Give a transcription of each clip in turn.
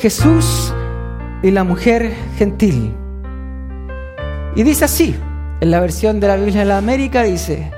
Jesús y la mujer gentil. Y dice así, en la versión de la Biblia de la América dice,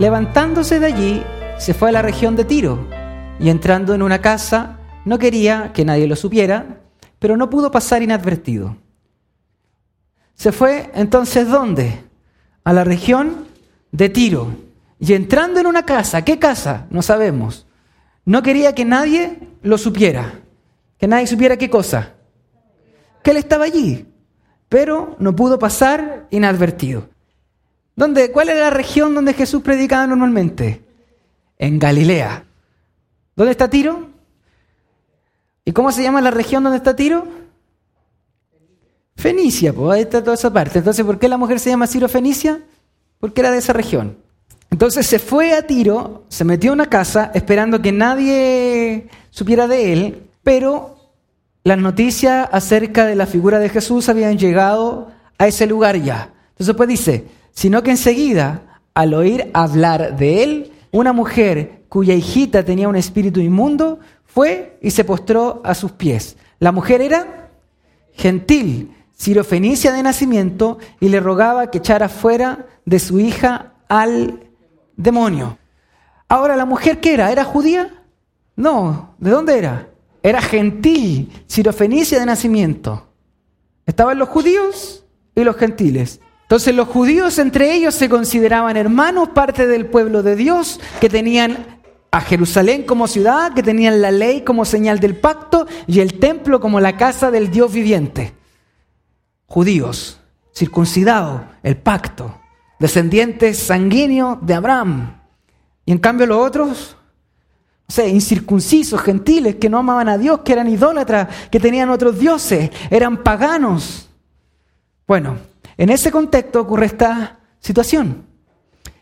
levantándose de allí, se fue a la región de Tiro y entrando en una casa, no quería que nadie lo supiera, pero no pudo pasar inadvertido. Se fue entonces ¿dónde? A la región de Tiro. Y entrando en una casa, ¿qué casa? No sabemos. No quería que nadie lo supiera. Que nadie supiera qué cosa. Que él estaba allí. Pero no pudo pasar inadvertido. ¿Dónde, ¿Cuál era la región donde Jesús predicaba normalmente? En Galilea. ¿Dónde está Tiro? ¿Y cómo se llama la región donde está Tiro? Fenicia, pues ahí está toda esa parte. Entonces, ¿por qué la mujer se llama Ciro Fenicia? Porque era de esa región. Entonces se fue a Tiro, se metió en una casa esperando que nadie supiera de él, pero las noticias acerca de la figura de Jesús habían llegado a ese lugar ya. Entonces pues dice, sino que enseguida, al oír hablar de él, una mujer cuya hijita tenía un espíritu inmundo, fue y se postró a sus pies. La mujer era gentil, sirofenicia de nacimiento, y le rogaba que echara fuera de su hija al demonio. Ahora, ¿la mujer qué era? ¿Era judía? No, ¿de dónde era? Era gentil, sirofenicia de nacimiento. Estaban los judíos y los gentiles. Entonces los judíos entre ellos se consideraban hermanos, parte del pueblo de Dios, que tenían a Jerusalén como ciudad, que tenían la ley como señal del pacto y el templo como la casa del Dios viviente. Judíos, circuncidados, el pacto, descendientes sanguíneos de Abraham. Y en cambio los otros, o sea, incircuncisos, gentiles, que no amaban a Dios, que eran idólatras, que tenían otros dioses, eran paganos. Bueno, en ese contexto ocurre esta situación.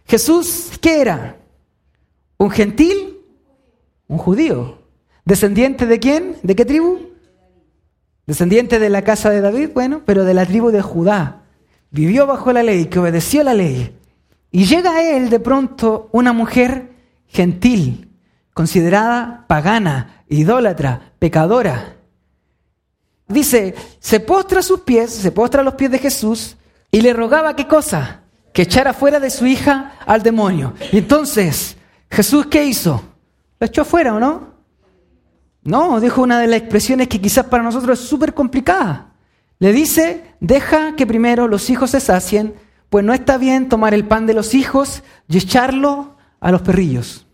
Jesús, ¿qué era? ¿Un gentil? Un judío. ¿Descendiente de quién? ¿De qué tribu? Descendiente de la casa de David, bueno, pero de la tribu de Judá vivió bajo la ley, que obedeció la ley. Y llega a él de pronto una mujer gentil, considerada pagana, idólatra, pecadora. Dice, se postra a sus pies, se postra a los pies de Jesús y le rogaba qué cosa? Que echara fuera de su hija al demonio. Y entonces, Jesús, ¿qué hizo? ¿La echó fuera o no? No, dijo una de las expresiones que quizás para nosotros es súper complicada. Le dice, deja que primero los hijos se sacien, pues no está bien tomar el pan de los hijos y echarlo a los perrillos.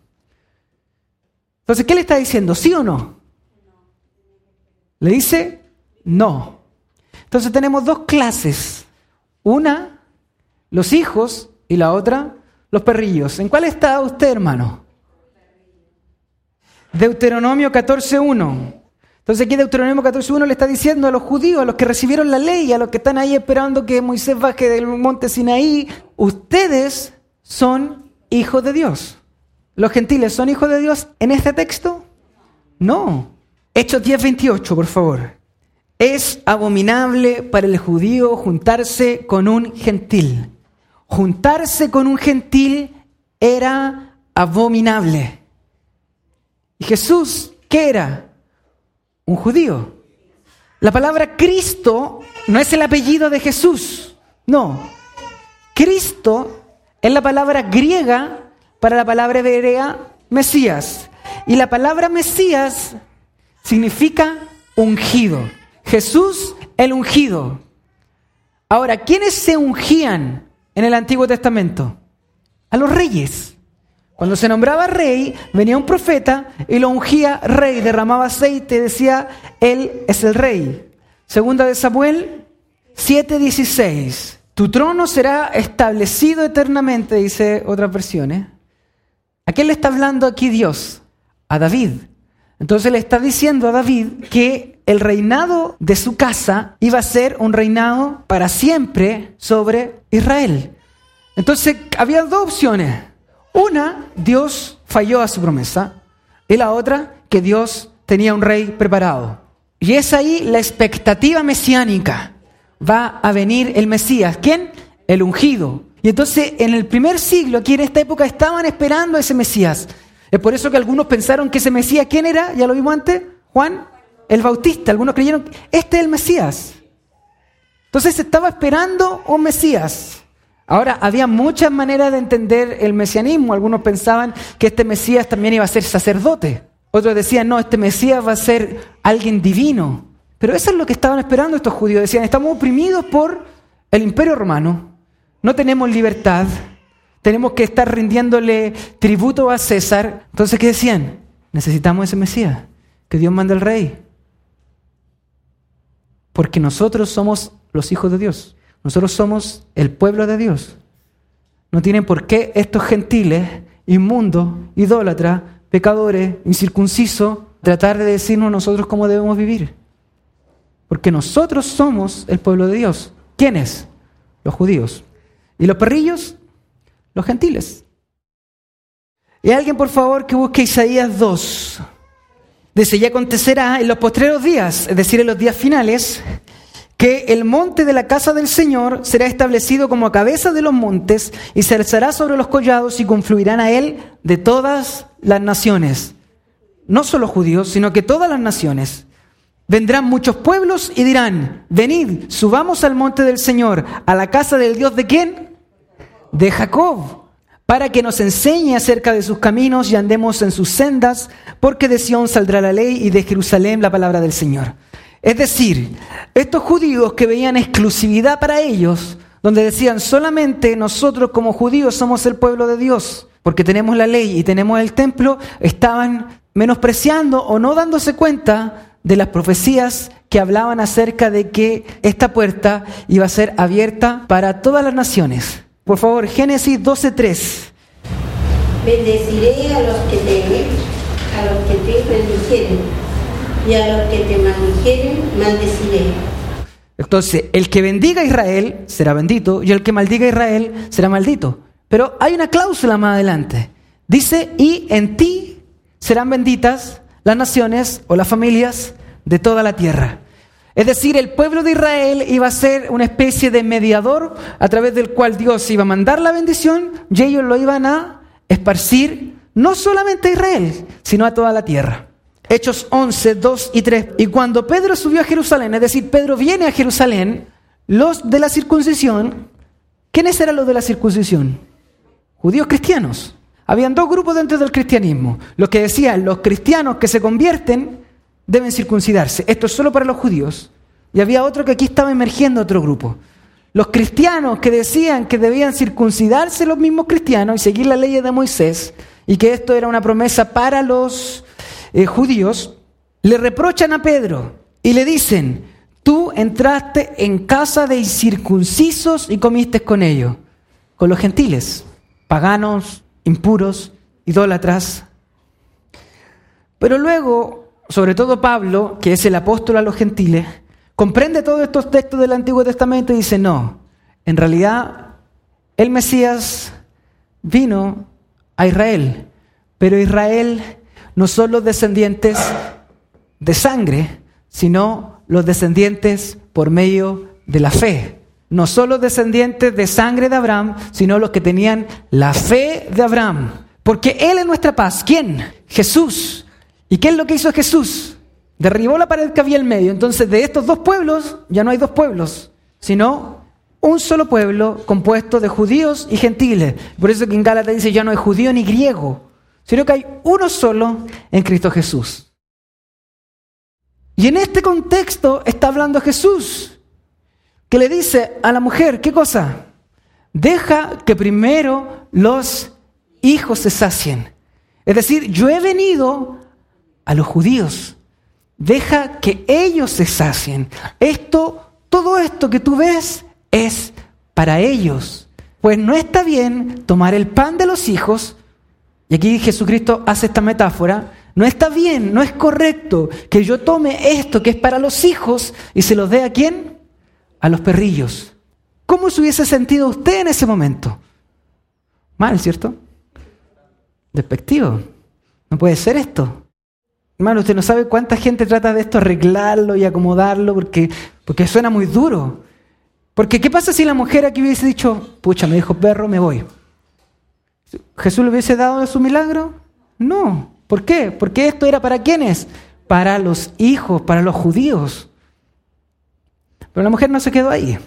Entonces, ¿qué le está diciendo? ¿Sí o no? Le dice, no. Entonces tenemos dos clases. Una, los hijos, y la otra, los perrillos. ¿En cuál está usted, hermano? Deuteronomio 14.1. Entonces aquí Deuteronomio 14.1 le está diciendo a los judíos, a los que recibieron la ley, a los que están ahí esperando que Moisés baje del monte Sinaí, ustedes son hijos de Dios. ¿Los gentiles son hijos de Dios en este texto? No. Hechos 10.28, por favor. Es abominable para el judío juntarse con un gentil. Juntarse con un gentil era abominable. ¿Y Jesús qué era? un judío. La palabra Cristo no es el apellido de Jesús, no. Cristo es la palabra griega para la palabra hebrea Mesías. Y la palabra Mesías significa ungido. Jesús el ungido. Ahora, ¿quiénes se ungían en el Antiguo Testamento? A los reyes. Cuando se nombraba rey, venía un profeta y lo ungía rey, derramaba aceite, decía, él es el rey. Segunda de Samuel 7:16. Tu trono será establecido eternamente, dice otras versiones. ¿A quién le está hablando aquí Dios? A David. Entonces le está diciendo a David que el reinado de su casa iba a ser un reinado para siempre sobre Israel. Entonces había dos opciones una, Dios falló a su promesa. Y la otra, que Dios tenía un rey preparado. Y es ahí la expectativa mesiánica. Va a venir el Mesías. ¿Quién? El ungido. Y entonces en el primer siglo, aquí en esta época, estaban esperando a ese Mesías. Es por eso que algunos pensaron que ese Mesías, ¿quién era? ¿Ya lo vimos antes? Juan el Bautista. Algunos creyeron, este es el Mesías. Entonces estaba esperando un Mesías. Ahora, había muchas maneras de entender el mesianismo. Algunos pensaban que este Mesías también iba a ser sacerdote. Otros decían, no, este Mesías va a ser alguien divino. Pero eso es lo que estaban esperando estos judíos. Decían, estamos oprimidos por el imperio romano, no tenemos libertad, tenemos que estar rindiéndole tributo a César. Entonces, ¿qué decían? Necesitamos ese Mesías, que Dios mande al rey. Porque nosotros somos los hijos de Dios. Nosotros somos el pueblo de Dios. No tienen por qué estos gentiles, inmundos, idólatras, pecadores, incircuncisos, tratar de decirnos nosotros cómo debemos vivir. Porque nosotros somos el pueblo de Dios. ¿Quiénes? Los judíos. ¿Y los perrillos? Los gentiles. Y alguien, por favor, que busque Isaías 2. Dice, y acontecerá en los postreros días, es decir, en los días finales, que el monte de la casa del Señor será establecido como cabeza de los montes y se alzará sobre los collados y confluirán a él de todas las naciones. No solo judíos, sino que todas las naciones. Vendrán muchos pueblos y dirán, venid, subamos al monte del Señor, a la casa del Dios de quién? De Jacob, para que nos enseñe acerca de sus caminos y andemos en sus sendas, porque de Sión saldrá la ley y de Jerusalén la palabra del Señor. Es decir, estos judíos que veían exclusividad para ellos, donde decían solamente nosotros como judíos somos el pueblo de Dios, porque tenemos la ley y tenemos el templo, estaban menospreciando o no dándose cuenta de las profecías que hablaban acerca de que esta puerta iba a ser abierta para todas las naciones. Por favor, Génesis 12:3. Bendeciré a los que te a los que te bendijeren y a los que te maldijeren, maldeciré. Entonces, el que bendiga a Israel será bendito y el que maldiga a Israel será maldito. Pero hay una cláusula más adelante. Dice, y en ti serán benditas las naciones o las familias de toda la tierra. Es decir, el pueblo de Israel iba a ser una especie de mediador a través del cual Dios iba a mandar la bendición y ellos lo iban a esparcir no solamente a Israel, sino a toda la tierra. Hechos 11, 2 y 3. Y cuando Pedro subió a Jerusalén, es decir, Pedro viene a Jerusalén, los de la circuncisión, ¿quiénes eran los de la circuncisión? Judíos cristianos. Habían dos grupos dentro del cristianismo. Los que decían, los cristianos que se convierten deben circuncidarse. Esto es solo para los judíos. Y había otro que aquí estaba emergiendo otro grupo. Los cristianos que decían que debían circuncidarse los mismos cristianos y seguir la ley de Moisés, y que esto era una promesa para los eh, judíos le reprochan a Pedro y le dicen, tú entraste en casa de incircuncisos y comiste con ellos, con los gentiles, paganos, impuros, idólatras. Pero luego, sobre todo Pablo, que es el apóstol a los gentiles, comprende todos estos textos del Antiguo Testamento y dice, no, en realidad el Mesías vino a Israel, pero Israel no son los descendientes de sangre, sino los descendientes por medio de la fe. No son los descendientes de sangre de Abraham, sino los que tenían la fe de Abraham. Porque Él es nuestra paz. ¿Quién? Jesús. ¿Y qué es lo que hizo Jesús? Derribó la pared que había en medio. Entonces de estos dos pueblos ya no hay dos pueblos, sino un solo pueblo compuesto de judíos y gentiles. Por eso que en Gálatas dice ya no hay judío ni griego, sino que hay uno solo en Cristo Jesús. Y en este contexto está hablando Jesús, que le dice a la mujer, ¿qué cosa? Deja que primero los hijos se sacien. Es decir, yo he venido a los judíos. Deja que ellos se sacien. Esto, todo esto que tú ves es para ellos. Pues no está bien tomar el pan de los hijos y aquí Jesucristo hace esta metáfora. No está bien, no es correcto que yo tome esto que es para los hijos y se los dé a quién? A los perrillos. ¿Cómo se hubiese sentido usted en ese momento? Mal, ¿cierto? Despectivo. No puede ser esto. Hermano, usted no sabe cuánta gente trata de esto arreglarlo y acomodarlo porque, porque suena muy duro. Porque ¿qué pasa si la mujer aquí hubiese dicho, pucha, me dijo perro, me voy? ¿Jesús le hubiese dado su milagro? No. ¿Por qué? Porque esto era para quiénes? para los hijos, para los judíos. Pero la mujer no se quedó ahí,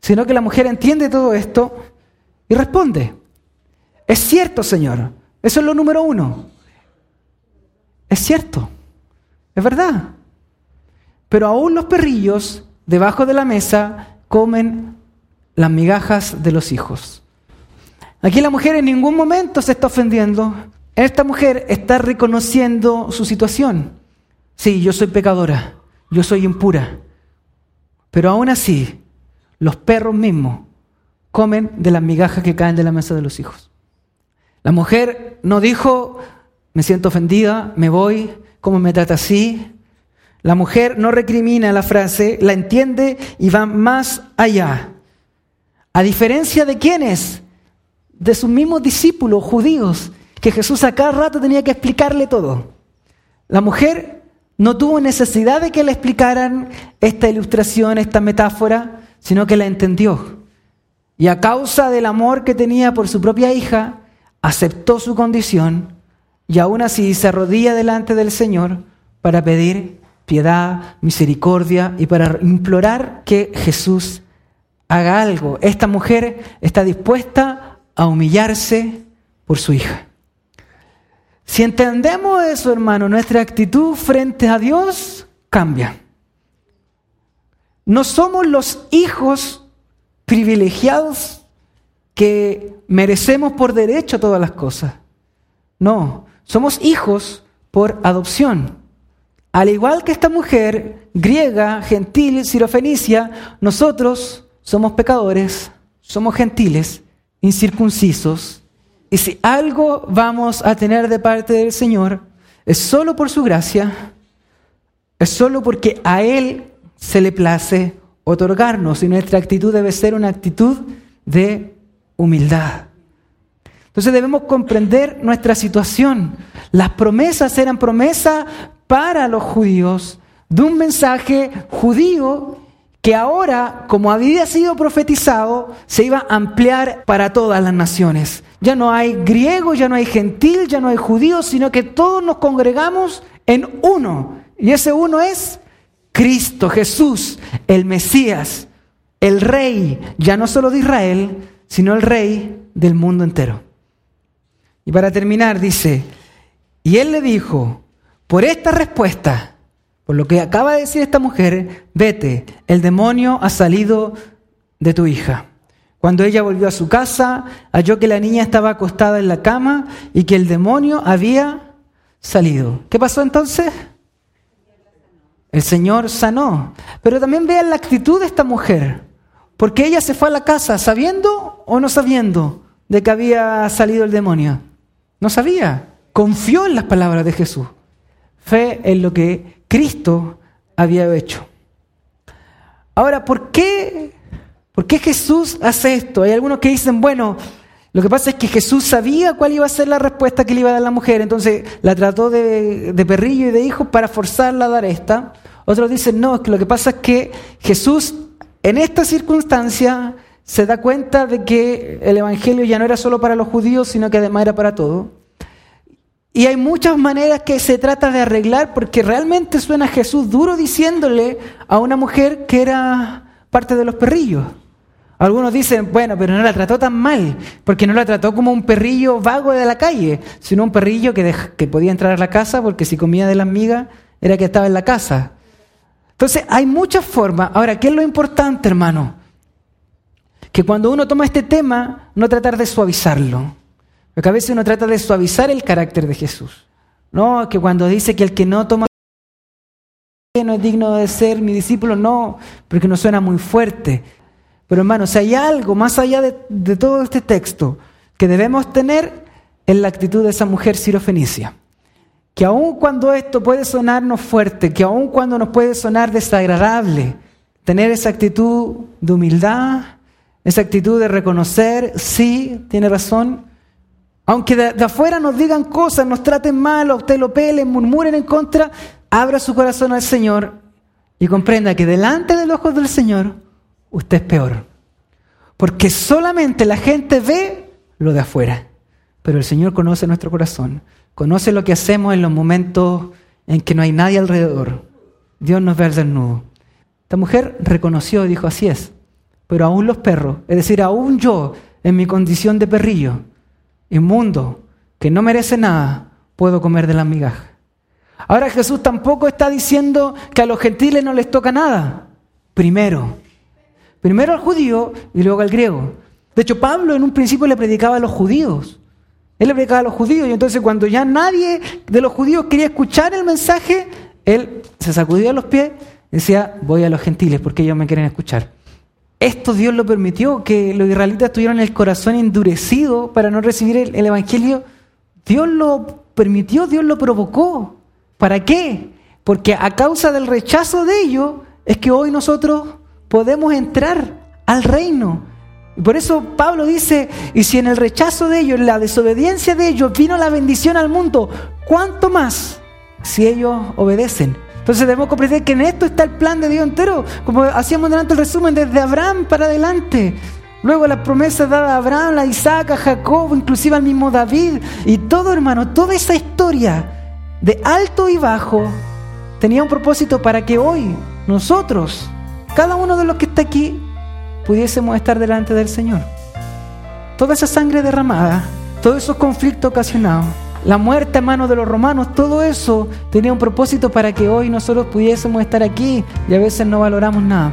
sino que la mujer entiende todo esto y responde, es cierto, Señor, eso es lo número uno, es cierto, es verdad. Pero aún los perrillos debajo de la mesa comen las migajas de los hijos. Aquí la mujer en ningún momento se está ofendiendo. Esta mujer está reconociendo su situación. Sí, yo soy pecadora, yo soy impura. Pero aún así, los perros mismos comen de las migajas que caen de la mesa de los hijos. La mujer no dijo, me siento ofendida, me voy, ¿cómo me trata así? La mujer no recrimina la frase, la entiende y va más allá. A diferencia de quienes, de sus mismos discípulos judíos, que Jesús a cada rato tenía que explicarle todo. La mujer no tuvo necesidad de que le explicaran esta ilustración, esta metáfora, sino que la entendió. Y a causa del amor que tenía por su propia hija, aceptó su condición y aún así se arrodilla delante del Señor para pedir piedad, misericordia y para implorar que Jesús haga algo. Esta mujer está dispuesta a humillarse por su hija. Si entendemos eso, hermano, nuestra actitud frente a Dios cambia. No somos los hijos privilegiados que merecemos por derecho todas las cosas. No, somos hijos por adopción. Al igual que esta mujer griega, gentil, sirofenicia, nosotros somos pecadores, somos gentiles, incircuncisos, y si algo vamos a tener de parte del Señor, es solo por su gracia, es solo porque a Él se le place otorgarnos y nuestra actitud debe ser una actitud de humildad. Entonces debemos comprender nuestra situación. Las promesas eran promesas para los judíos de un mensaje judío que ahora, como había sido profetizado, se iba a ampliar para todas las naciones. Ya no hay griego, ya no hay gentil, ya no hay judío, sino que todos nos congregamos en uno. Y ese uno es Cristo, Jesús, el Mesías, el Rey, ya no solo de Israel, sino el Rey del mundo entero. Y para terminar dice, y él le dijo, por esta respuesta, por lo que acaba de decir esta mujer, vete, el demonio ha salido de tu hija. Cuando ella volvió a su casa, halló que la niña estaba acostada en la cama y que el demonio había salido. ¿Qué pasó entonces? El Señor sanó. Pero también vean la actitud de esta mujer. Porque ella se fue a la casa sabiendo o no sabiendo de que había salido el demonio. No sabía. Confió en las palabras de Jesús. Fe en lo que Cristo había hecho. Ahora, ¿por qué, ¿por qué Jesús hace esto? Hay algunos que dicen, bueno, lo que pasa es que Jesús sabía cuál iba a ser la respuesta que le iba a dar la mujer, entonces la trató de, de perrillo y de hijo para forzarla a dar esta. Otros dicen, no, es que lo que pasa es que Jesús en esta circunstancia se da cuenta de que el Evangelio ya no era solo para los judíos, sino que además era para todos. Y hay muchas maneras que se trata de arreglar porque realmente suena Jesús duro diciéndole a una mujer que era parte de los perrillos. Algunos dicen, bueno, pero no la trató tan mal, porque no la trató como un perrillo vago de la calle, sino un perrillo que, que podía entrar a la casa porque si comía de las migas era que estaba en la casa. Entonces, hay muchas formas. Ahora, ¿qué es lo importante, hermano? Que cuando uno toma este tema, no tratar de suavizarlo. Porque a veces uno trata de suavizar el carácter de Jesús. No, que cuando dice que el que no toma no es digno de ser mi discípulo, no, porque no suena muy fuerte. Pero hermano, si hay algo más allá de, de todo este texto que debemos tener, es la actitud de esa mujer sirofenicia. Que aun cuando esto puede sonarnos fuerte, que aun cuando nos puede sonar desagradable, tener esa actitud de humildad, esa actitud de reconocer, sí, tiene razón, aunque de, afuera nos digan cosas, nos traten mal, o usted lo pelen, murmuren en contra, abra su corazón al Señor y comprenda que delante de los ojos del Señor usted es peor. Porque solamente la gente ve lo de afuera, pero el Señor conoce nuestro corazón, conoce lo que hacemos en los momentos en que no hay nadie alrededor. Dios nos ve al desnudo. Esta mujer reconoció y dijo, así es, pero aún los perros, es decir, aún yo, en mi condición de perrillo, inmundo, que no merece nada, puedo comer de las migajas. Ahora Jesús tampoco está diciendo que a los gentiles no les toca nada. Primero, primero al judío y luego al griego. De hecho, Pablo en un principio le predicaba a los judíos. Él le predicaba a los judíos y entonces cuando ya nadie de los judíos quería escuchar el mensaje, él se sacudía los pies y decía, voy a los gentiles porque ellos me quieren escuchar. Esto Dios lo permitió, que los israelitas tuvieran el corazón endurecido para no recibir el, el Evangelio. Dios lo permitió, Dios lo provocó. ¿Para qué? Porque a causa del rechazo de ellos es que hoy nosotros podemos entrar al reino. Y por eso Pablo dice, y si en el rechazo de ellos, en la desobediencia de ellos, vino la bendición al mundo, ¿cuánto más si ellos obedecen? Entonces debemos comprender que en esto está el plan de Dios entero, como hacíamos delante el resumen, desde Abraham para adelante. Luego las promesas dadas a Abraham, a Isaac, a Jacob, inclusive al mismo David, y todo hermano, toda esa historia de alto y bajo, tenía un propósito para que hoy nosotros, cada uno de los que está aquí, pudiésemos estar delante del Señor. Toda esa sangre derramada, todos esos conflictos ocasionados, la muerte a manos de los romanos, todo eso tenía un propósito para que hoy nosotros pudiésemos estar aquí y a veces no valoramos nada.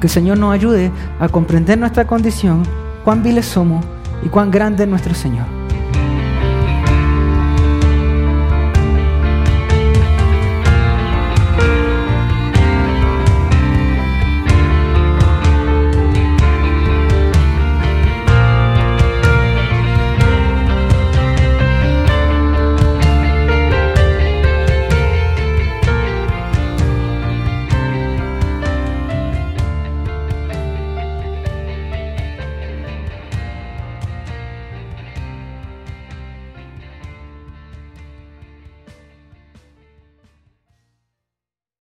Que el Señor nos ayude a comprender nuestra condición, cuán viles somos y cuán grande es nuestro Señor.